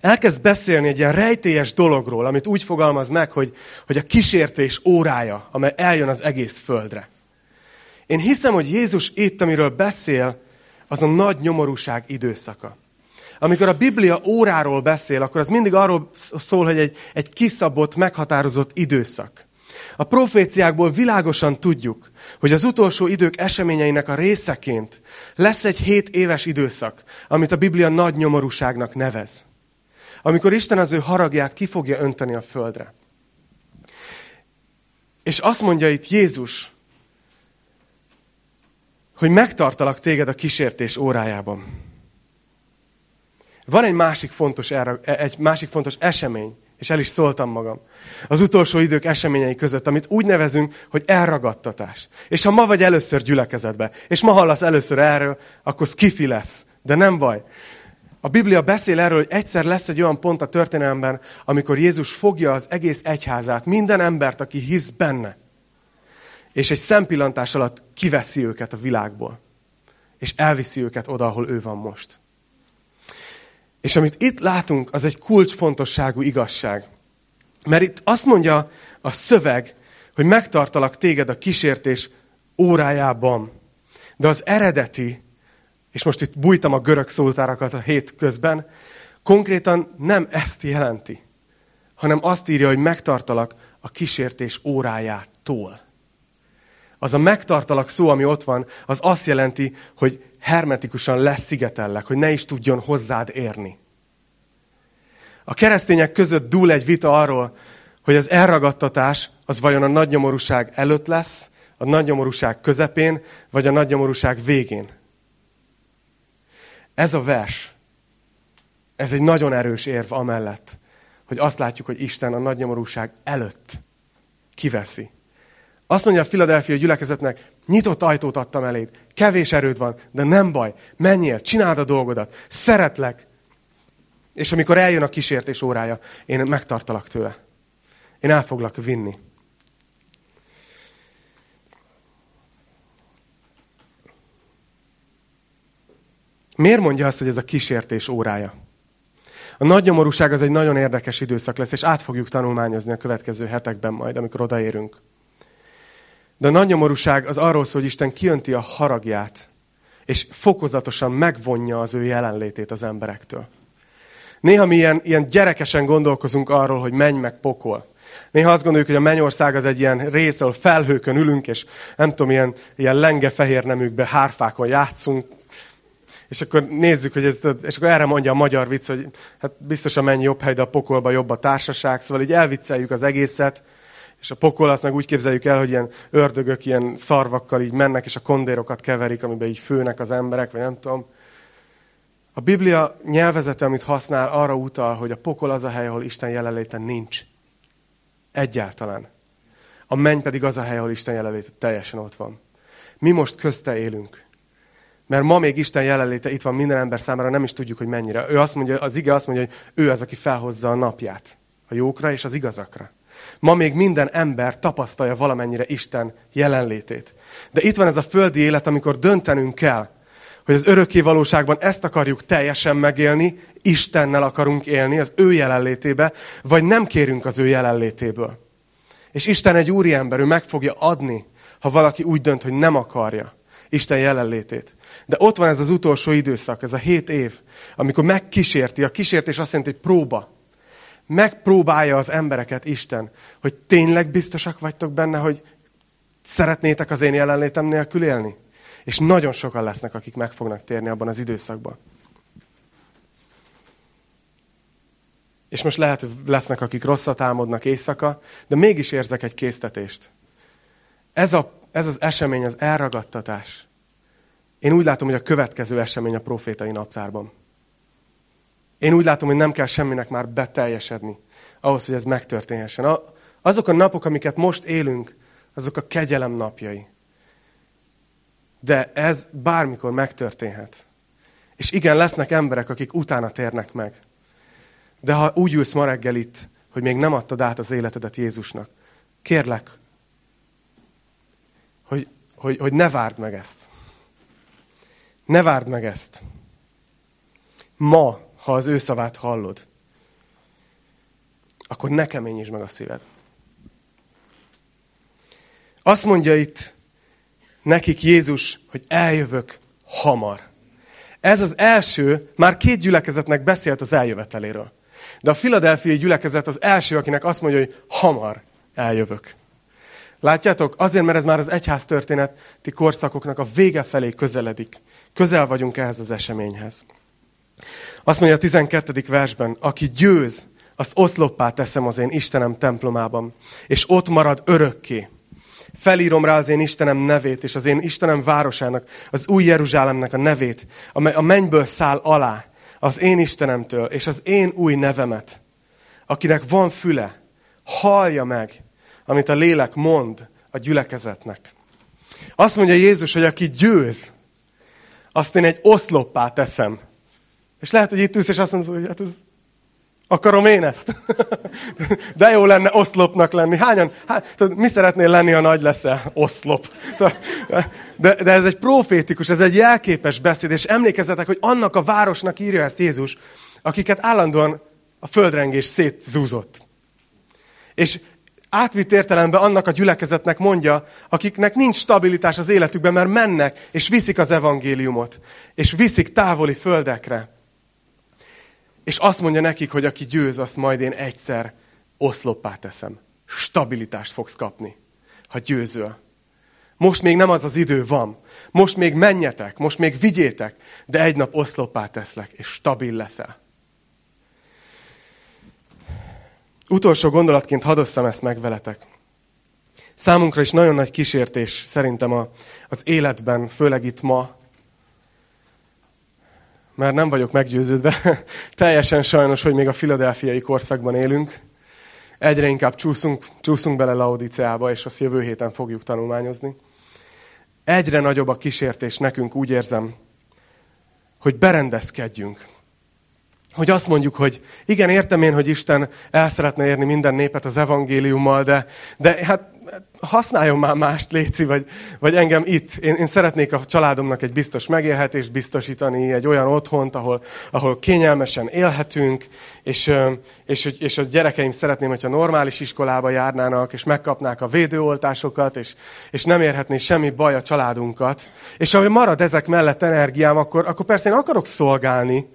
Elkezd beszélni egy ilyen rejtélyes dologról, amit úgy fogalmaz meg, hogy, hogy a kísértés órája, amely eljön az egész földre. Én hiszem, hogy Jézus itt, amiről beszél, az a nagy nyomorúság időszaka. Amikor a Biblia óráról beszél, akkor az mindig arról szól, hogy egy, egy kiszabott, meghatározott időszak. A proféciákból világosan tudjuk, hogy az utolsó idők eseményeinek a részeként lesz egy hét éves időszak, amit a Biblia nagy nyomorúságnak nevez. Amikor Isten az ő haragját ki fogja önteni a földre. És azt mondja itt Jézus, hogy megtartalak téged a kísértés órájában. Van egy másik fontos, e- egy másik fontos esemény, és el is szóltam magam. Az utolsó idők eseményei között, amit úgy nevezünk, hogy elragadtatás. És ha ma vagy először gyülekezetbe, és ma hallasz először erről, akkor skifi lesz. De nem baj. A Biblia beszél erről, hogy egyszer lesz egy olyan pont a történelemben, amikor Jézus fogja az egész egyházát, minden embert, aki hisz benne, és egy szempillantás alatt kiveszi őket a világból, és elviszi őket oda, ahol ő van most. És amit itt látunk, az egy kulcsfontosságú igazság. Mert itt azt mondja a szöveg, hogy megtartalak téged a kísértés órájában. De az eredeti, és most itt bújtam a görög szótárakat a hét közben, konkrétan nem ezt jelenti, hanem azt írja, hogy megtartalak a kísértés órájától az a megtartalak szó, ami ott van, az azt jelenti, hogy hermetikusan leszigetellek, hogy ne is tudjon hozzád érni. A keresztények között dúl egy vita arról, hogy az elragadtatás az vajon a nagynyomorúság előtt lesz, a nagynyomorúság közepén, vagy a nagynyomorúság végén. Ez a vers, ez egy nagyon erős érv amellett, hogy azt látjuk, hogy Isten a nagynyomorúság előtt kiveszi azt mondja a Philadelphia gyülekezetnek, nyitott ajtót adtam eléd, kevés erőd van, de nem baj, menjél, csináld a dolgodat, szeretlek. És amikor eljön a kísértés órája, én megtartalak tőle. Én el foglak vinni. Miért mondja azt, hogy ez a kísértés órája? A nagy nyomorúság az egy nagyon érdekes időszak lesz, és át fogjuk tanulmányozni a következő hetekben majd, amikor odaérünk. De a nagy nyomorúság az arról szól, hogy Isten kiönti a haragját, és fokozatosan megvonja az ő jelenlétét az emberektől. Néha mi ilyen, ilyen gyerekesen gondolkozunk arról, hogy menj meg pokol. Néha azt gondoljuk, hogy a mennyország az egy ilyen rész, ahol felhőkön ülünk, és nem tudom, ilyen, ilyen lenge fehér nemükbe hárfákon játszunk, és akkor nézzük, hogy ez, és akkor erre mondja a magyar vicc, hogy hát biztosan mennyi jobb hely, de a pokolba jobb a társaság, szóval így elvicceljük az egészet, és a pokol azt meg úgy képzeljük el, hogy ilyen ördögök ilyen szarvakkal így mennek, és a kondérokat keverik, amiben így főnek az emberek, vagy nem tudom. A Biblia nyelvezete, amit használ, arra utal, hogy a pokol az a hely, ahol Isten jelenléte nincs. Egyáltalán. A menny pedig az a hely, ahol Isten jelenléte teljesen ott van. Mi most közte élünk. Mert ma még Isten jelenléte itt van minden ember számára, nem is tudjuk, hogy mennyire. Ő azt mondja, az ige azt mondja, hogy ő az, aki felhozza a napját. A jókra és az igazakra. Ma még minden ember tapasztalja valamennyire Isten jelenlétét. De itt van ez a földi élet, amikor döntenünk kell, hogy az örökké valóságban ezt akarjuk teljesen megélni, Istennel akarunk élni, az ő jelenlétébe, vagy nem kérünk az ő jelenlétéből. És Isten egy úriember, ő meg fogja adni, ha valaki úgy dönt, hogy nem akarja Isten jelenlétét. De ott van ez az utolsó időszak, ez a hét év, amikor megkísérti. A kísértés azt jelenti, hogy próba. Megpróbálja az embereket Isten, hogy tényleg biztosak vagytok benne, hogy szeretnétek az én jelenlétem nélkül élni? És nagyon sokan lesznek, akik meg fognak térni abban az időszakban. És most lehet, lesznek, akik rosszat álmodnak éjszaka, de mégis érzek egy késztetést. Ez, a, ez az esemény, az elragadtatás. Én úgy látom, hogy a következő esemény a profétai naptárban. Én úgy látom, hogy nem kell semminek már beteljesedni ahhoz, hogy ez megtörténhessen. Azok a napok, amiket most élünk, azok a kegyelem napjai. De ez bármikor megtörténhet. És igen, lesznek emberek, akik utána térnek meg. De ha úgy ülsz ma reggel itt, hogy még nem adtad át az életedet Jézusnak, kérlek, hogy, hogy, hogy ne várd meg ezt. Ne várd meg ezt. Ma, ha az ő szavát hallod, akkor ne keményítsd meg a szíved. Azt mondja itt nekik Jézus, hogy eljövök hamar. Ez az első, már két gyülekezetnek beszélt az eljöveteléről. De a filadelfiai gyülekezet az első, akinek azt mondja, hogy hamar eljövök. Látjátok? Azért, mert ez már az egyház történeti korszakoknak a vége felé közeledik. Közel vagyunk ehhez az eseményhez. Azt mondja a 12. versben, aki győz, az oszloppá teszem az én Istenem templomában, és ott marad örökké. Felírom rá az én Istenem nevét, és az én Istenem városának, az új Jeruzsálemnek a nevét, amely a mennyből száll alá, az én Istenemtől, és az én új nevemet. Akinek van füle, hallja meg, amit a lélek mond a gyülekezetnek. Azt mondja Jézus, hogy aki győz, azt én egy oszloppá teszem. És lehet, hogy itt ülsz, és azt mondod, hogy hát ez Akarom én ezt? <laughs> De jó lenne oszlopnak lenni. Hányan? Hát, tudod, mi szeretnél lenni, ha nagy leszel? Oszlop. De, de ez egy profétikus, ez egy jelképes beszéd, és emlékezzetek, hogy annak a városnak írja ezt Jézus, akiket állandóan a földrengés szétzúzott. És átvitt értelemben annak a gyülekezetnek mondja, akiknek nincs stabilitás az életükben, mert mennek, és viszik az evangéliumot, és viszik távoli földekre. És azt mondja nekik, hogy aki győz, azt majd én egyszer oszloppá teszem. Stabilitást fogsz kapni, ha győzöl. Most még nem az az idő van. Most még menjetek, most még vigyétek, de egy nap oszloppá teszlek, és stabil leszel. Utolsó gondolatként hadosszam ezt meg veletek. Számunkra is nagyon nagy kísértés szerintem a, az életben, főleg itt ma, mert nem vagyok meggyőződve, <laughs> teljesen sajnos, hogy még a filadelfiai korszakban élünk. Egyre inkább csúszunk, csúszunk bele Laodiceába, és azt jövő héten fogjuk tanulmányozni. Egyre nagyobb a kísértés nekünk, úgy érzem, hogy berendezkedjünk. hogy azt mondjuk, hogy igen, értem én, hogy Isten el szeretne érni minden népet az evangéliummal, de, de hát használjon már mást, Léci, vagy, vagy engem itt. Én, én szeretnék a családomnak egy biztos megélhetést biztosítani, egy olyan otthont, ahol, ahol kényelmesen élhetünk, és, és, és a gyerekeim szeretném, hogyha normális iskolába járnának, és megkapnák a védőoltásokat, és, és nem érhetné semmi baj a családunkat. És ahogy marad ezek mellett energiám, akkor, akkor persze én akarok szolgálni,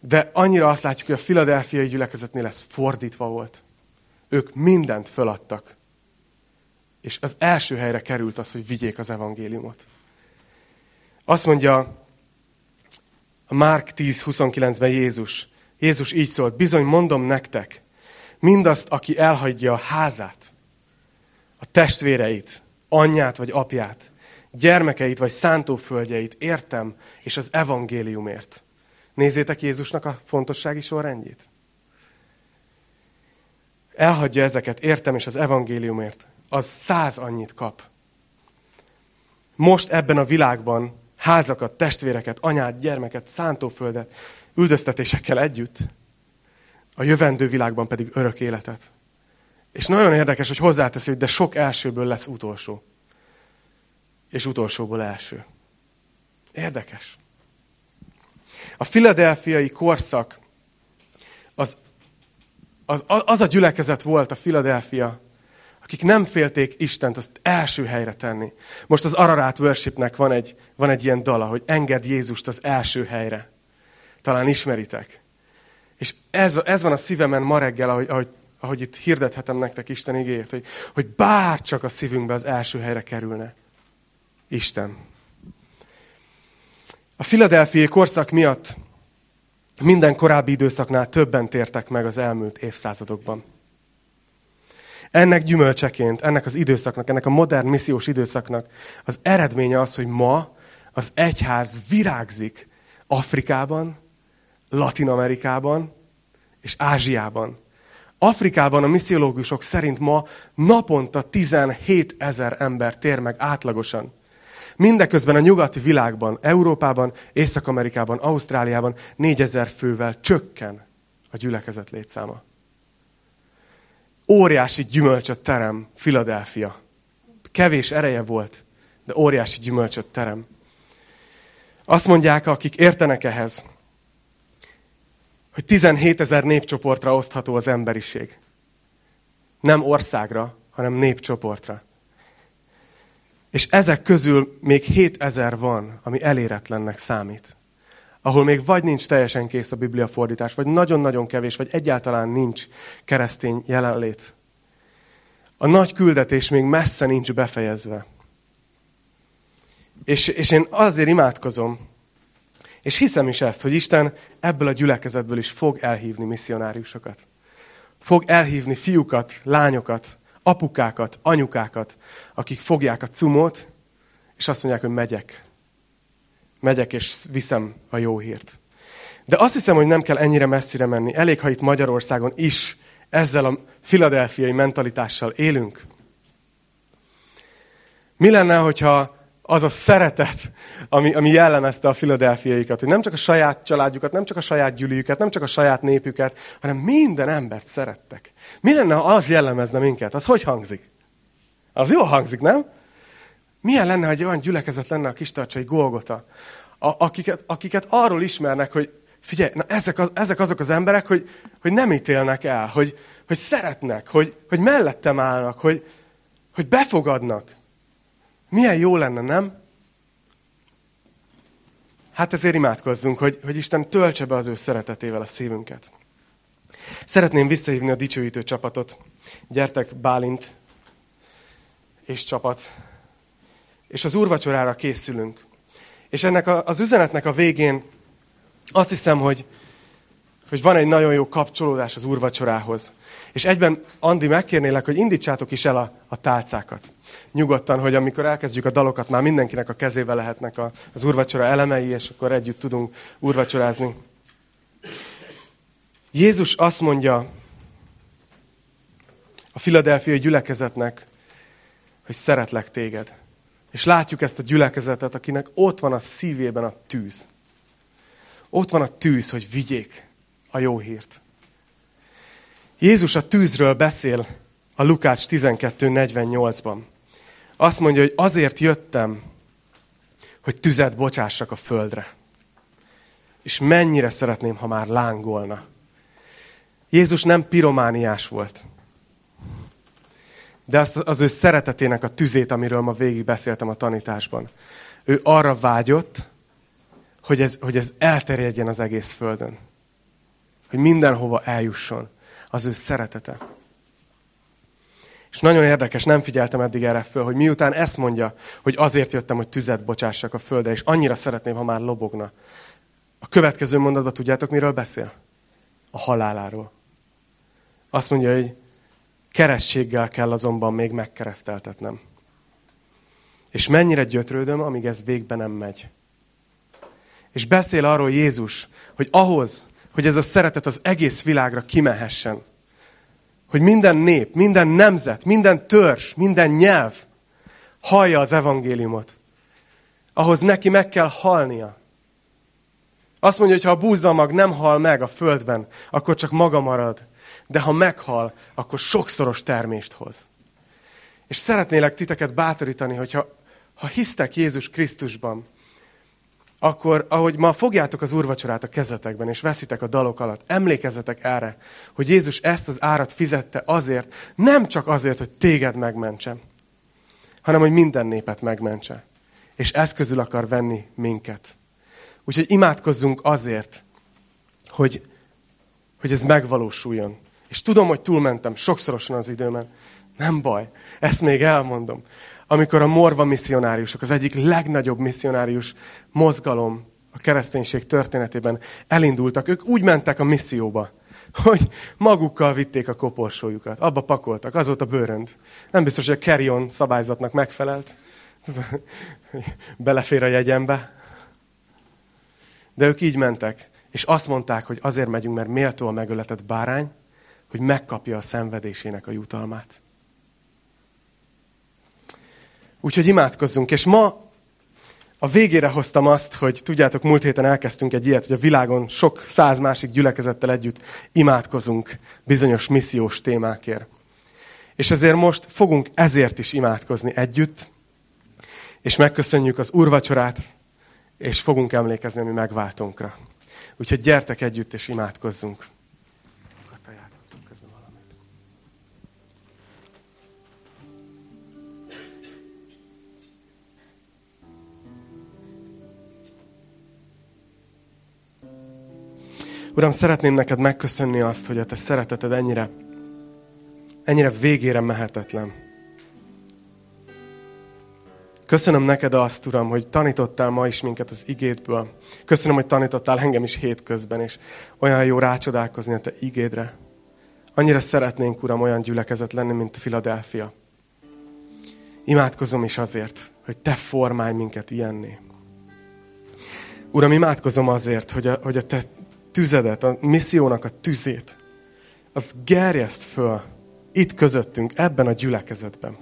de annyira azt látjuk, hogy a filadelfiai gyülekezetnél ez fordítva volt. Ők mindent föladtak. És az első helyre került az, hogy vigyék az evangéliumot. Azt mondja a Márk 10.29-ben Jézus. Jézus így szólt, bizony mondom nektek, mindazt, aki elhagyja a házát, a testvéreit, anyját vagy apját, gyermekeit vagy szántóföldjeit értem, és az evangéliumért. Nézzétek Jézusnak a fontossági sorrendjét elhagyja ezeket, értem, és az evangéliumért, az száz annyit kap. Most ebben a világban házakat, testvéreket, anyát, gyermeket, szántóföldet, üldöztetésekkel együtt, a jövendő világban pedig örök életet. És nagyon érdekes, hogy hozzáteszi, hogy de sok elsőből lesz utolsó. És utolsóból első. Érdekes. A filadelfiai korszak az az, az a gyülekezet volt a Philadelphia, akik nem félték Istent azt első helyre tenni. Most az Ararat Worshipnek van egy, van egy ilyen dala, hogy enged Jézust az első helyre. Talán ismeritek. És ez, ez van a szívemen ma reggel, ahogy, ahogy, ahogy itt hirdethetem nektek Isten igéjét, hogy, hogy bár csak a szívünkbe az első helyre kerülne. Isten. A filadelfiai korszak miatt minden korábbi időszaknál többen tértek meg az elmúlt évszázadokban. Ennek gyümölcseként, ennek az időszaknak, ennek a modern missziós időszaknak az eredménye az, hogy ma az egyház virágzik Afrikában, Latin Amerikában és Ázsiában. Afrikában a missziológusok szerint ma naponta 17 ezer ember tér meg átlagosan. Mindeközben a nyugati világban, Európában, Észak-Amerikában, Ausztráliában 4000 fővel csökken a gyülekezet létszáma. Óriási gyümölcsöt terem Philadelphia. Kevés ereje volt, de óriási gyümölcsöt terem. Azt mondják, akik értenek ehhez, hogy 17 ezer népcsoportra osztható az emberiség. Nem országra, hanem népcsoportra. És ezek közül még 7000 van, ami eléretlennek számít. Ahol még vagy nincs teljesen kész a Biblia fordítás, vagy nagyon-nagyon kevés, vagy egyáltalán nincs keresztény jelenlét. A nagy küldetés még messze nincs befejezve. És, és én azért imádkozom, és hiszem is ezt, hogy Isten ebből a gyülekezetből is fog elhívni misszionáriusokat. Fog elhívni fiúkat, lányokat, apukákat, anyukákat, akik fogják a cumot, és azt mondják, hogy megyek. Megyek, és viszem a jó hírt. De azt hiszem, hogy nem kell ennyire messzire menni. Elég, ha itt Magyarországon is ezzel a filadelfiai mentalitással élünk. Mi lenne, hogyha az a szeretet, ami, ami jellemezte a filadelfiaikat, hogy nem csak a saját családjukat, nem csak a saját gyűlüjüket, nem csak a saját népüket, hanem minden embert szerettek. Mi lenne, ha az jellemezne minket? Az hogy hangzik? Az jó hangzik, nem? Milyen lenne, ha egy olyan gyülekezet lenne a kistarcsai Golgota, a, akiket, akiket arról ismernek, hogy figyelj, na ezek, az, ezek azok az emberek, hogy, hogy nem ítélnek el, hogy, hogy szeretnek, hogy, hogy mellettem állnak, hogy, hogy befogadnak. Milyen jó lenne, nem? Hát ezért imádkozzunk, hogy, hogy Isten töltse be az ő szeretetével a szívünket. Szeretném visszahívni a dicsőítő csapatot. Gyertek, Bálint és csapat. És az úrvacsorára készülünk. És ennek a, az üzenetnek a végén azt hiszem, hogy, hogy van egy nagyon jó kapcsolódás az úrvacsorához. És egyben, Andi, megkérnélek, hogy indítsátok is el a, a tálcákat. Nyugodtan, hogy amikor elkezdjük a dalokat, már mindenkinek a kezébe lehetnek a, az úrvacsora elemei, és akkor együtt tudunk úrvacsorázni. Jézus azt mondja a filadelfiai gyülekezetnek, hogy szeretlek téged. És látjuk ezt a gyülekezetet, akinek ott van a szívében a tűz. Ott van a tűz, hogy vigyék a jó hírt. Jézus a tűzről beszél a Lukács 12.48-ban. Azt mondja, hogy azért jöttem, hogy tüzet bocsássak a földre. És mennyire szeretném, ha már lángolna. Jézus nem piromániás volt. De azt az ő szeretetének a tüzét, amiről ma végig beszéltem a tanításban. Ő arra vágyott, hogy ez, hogy ez elterjedjen az egész földön. Hogy mindenhova eljusson az ő szeretete. És nagyon érdekes, nem figyeltem eddig erre föl, hogy miután ezt mondja, hogy azért jöttem, hogy tüzet bocsássak a földre, és annyira szeretném, ha már lobogna. A következő mondatban tudjátok, miről beszél? A haláláról. Azt mondja, hogy kerességgel kell azonban még megkereszteltetnem. És mennyire gyötrődöm, amíg ez végbe nem megy. És beszél arról Jézus, hogy ahhoz, hogy ez a szeretet az egész világra kimehessen, hogy minden nép, minden nemzet, minden törzs, minden nyelv hallja az evangéliumot. Ahhoz neki meg kell halnia. Azt mondja, hogy ha a búzamag nem hal meg a földben, akkor csak maga marad. De ha meghal, akkor sokszoros termést hoz. És szeretnélek titeket bátorítani, hogyha ha hisztek Jézus Krisztusban, akkor, ahogy ma fogjátok az úrvacsorát a kezetekben, és veszitek a dalok alatt, emlékezzetek erre, hogy Jézus ezt az árat fizette azért, nem csak azért, hogy téged megmentse, hanem hogy minden népet megmentse. És ez közül akar venni minket. Úgyhogy imádkozzunk azért, hogy, hogy ez megvalósuljon. És tudom, hogy túlmentem sokszorosan az időmen. Nem baj, ezt még elmondom amikor a morva misszionáriusok, az egyik legnagyobb misszionárius mozgalom a kereszténység történetében elindultak. Ők úgy mentek a misszióba, hogy magukkal vitték a koporsójukat. Abba pakoltak, az volt a bőrönd. Nem biztos, hogy a Kerion szabályzatnak megfelelt. <laughs> Belefér a jegyembe. De ők így mentek, és azt mondták, hogy azért megyünk, mert méltó a megöletett bárány, hogy megkapja a szenvedésének a jutalmát. Úgyhogy imádkozzunk. És ma a végére hoztam azt, hogy tudjátok, múlt héten elkezdtünk egy ilyet, hogy a világon sok száz másik gyülekezettel együtt imádkozunk bizonyos missziós témákért. És ezért most fogunk ezért is imádkozni együtt, és megköszönjük az úrvacsorát, és fogunk emlékezni a mi megváltónkra. Úgyhogy gyertek együtt, és imádkozzunk. Uram, szeretném neked megköszönni azt, hogy a te szereteted ennyire, ennyire végére mehetetlen. Köszönöm neked azt, Uram, hogy tanítottál ma is minket az igédből. Köszönöm, hogy tanítottál engem is hétközben, és olyan jó rácsodálkozni a te igédre. Annyira szeretnénk, Uram, olyan gyülekezet lenni, mint Filadelfia. Imádkozom is azért, hogy te formálj minket ilyenné. Uram, imádkozom azért, hogy a, hogy a te tüzedet, a missziónak a tüzét, azt gerjeszt föl itt közöttünk, ebben a gyülekezetben.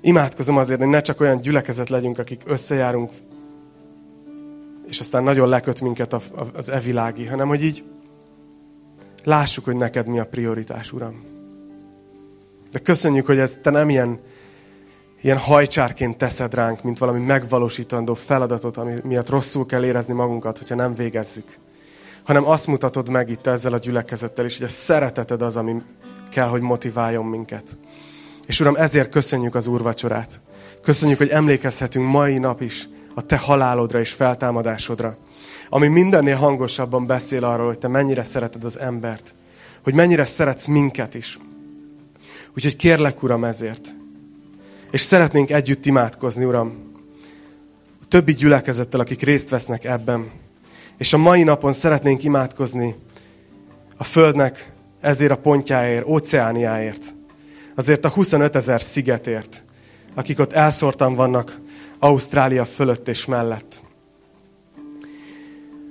Imádkozom azért, hogy ne csak olyan gyülekezet legyünk, akik összejárunk, és aztán nagyon leköt minket az evilági, hanem hogy így lássuk, hogy neked mi a prioritás, Uram. De köszönjük, hogy ez te nem ilyen ilyen hajcsárként teszed ránk, mint valami megvalósítandó feladatot, ami miatt rosszul kell érezni magunkat, hogyha nem végezzük. Hanem azt mutatod meg itt ezzel a gyülekezettel is, hogy a szereteted az, ami kell, hogy motiváljon minket. És Uram, ezért köszönjük az úrvacsorát. Köszönjük, hogy emlékezhetünk mai nap is a Te halálodra és feltámadásodra, ami mindennél hangosabban beszél arról, hogy Te mennyire szereted az embert, hogy mennyire szeretsz minket is. Úgyhogy kérlek, Uram, ezért, és szeretnénk együtt imádkozni, Uram, a többi gyülekezettel, akik részt vesznek ebben. És a mai napon szeretnénk imádkozni a Földnek ezért a pontjáért, óceániáért. Azért a 25 ezer szigetért, akik ott elszórtan vannak Ausztrália fölött és mellett.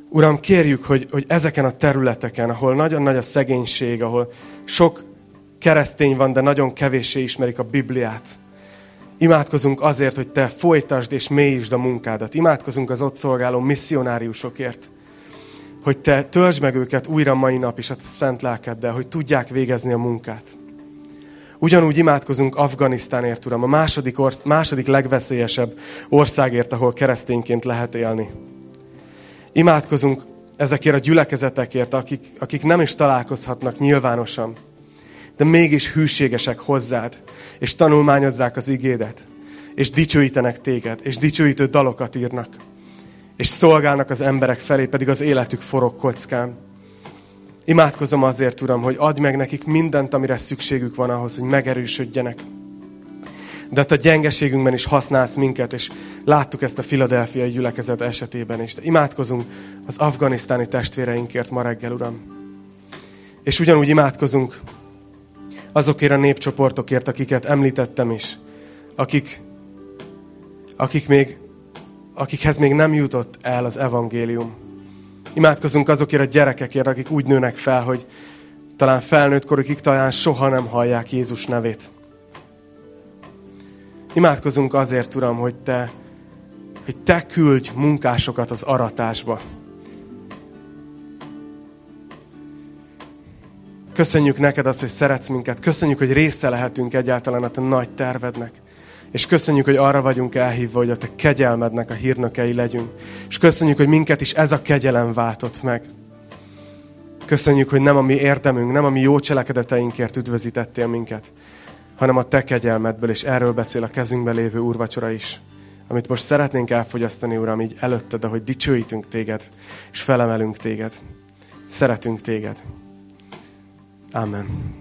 Uram, kérjük, hogy, hogy ezeken a területeken, ahol nagyon nagy a szegénység, ahol sok keresztény van, de nagyon kevéssé ismerik a Bibliát, Imádkozunk azért, hogy Te folytasd és mélyítsd a munkádat. Imádkozunk az ott szolgáló misszionáriusokért, hogy Te töltsd meg őket újra mai nap is a szent lelkeddel, hogy tudják végezni a munkát. Ugyanúgy imádkozunk Afganisztánért, Uram, a második, orsz- második legveszélyesebb országért, ahol keresztényként lehet élni. Imádkozunk ezekért a gyülekezetekért, akik, akik nem is találkozhatnak nyilvánosan, de mégis hűségesek hozzád, és tanulmányozzák az igédet, és dicsőítenek téged, és dicsőítő dalokat írnak, és szolgálnak az emberek felé, pedig az életük forog kockán. Imádkozom azért, Uram, hogy adj meg nekik mindent, amire szükségük van ahhoz, hogy megerősödjenek. De te gyengeségünkben is használsz minket, és láttuk ezt a filadelfiai gyülekezet esetében is. De imádkozunk az afganisztáni testvéreinkért ma reggel, Uram. És ugyanúgy imádkozunk azokért a népcsoportokért, akiket említettem is, akik, akik még, akikhez még nem jutott el az evangélium. Imádkozunk azokért a gyerekekért, akik úgy nőnek fel, hogy talán felnőtt korukig talán soha nem hallják Jézus nevét. Imádkozunk azért, Uram, hogy Te, hogy Te küldj munkásokat az aratásba. Köszönjük neked azt, hogy szeretsz minket. Köszönjük, hogy része lehetünk egyáltalán a te nagy tervednek. És köszönjük, hogy arra vagyunk elhívva, hogy a te kegyelmednek a hírnökei legyünk. És köszönjük, hogy minket is ez a kegyelem váltott meg. Köszönjük, hogy nem a mi érdemünk, nem a mi jó cselekedeteinkért üdvözítettél minket, hanem a te kegyelmedből, és erről beszél a kezünkben lévő úrvacsora is. Amit most szeretnénk elfogyasztani, Uram, így előtted, ahogy dicsőítünk téged, és felemelünk téged. Szeretünk téged. Amen.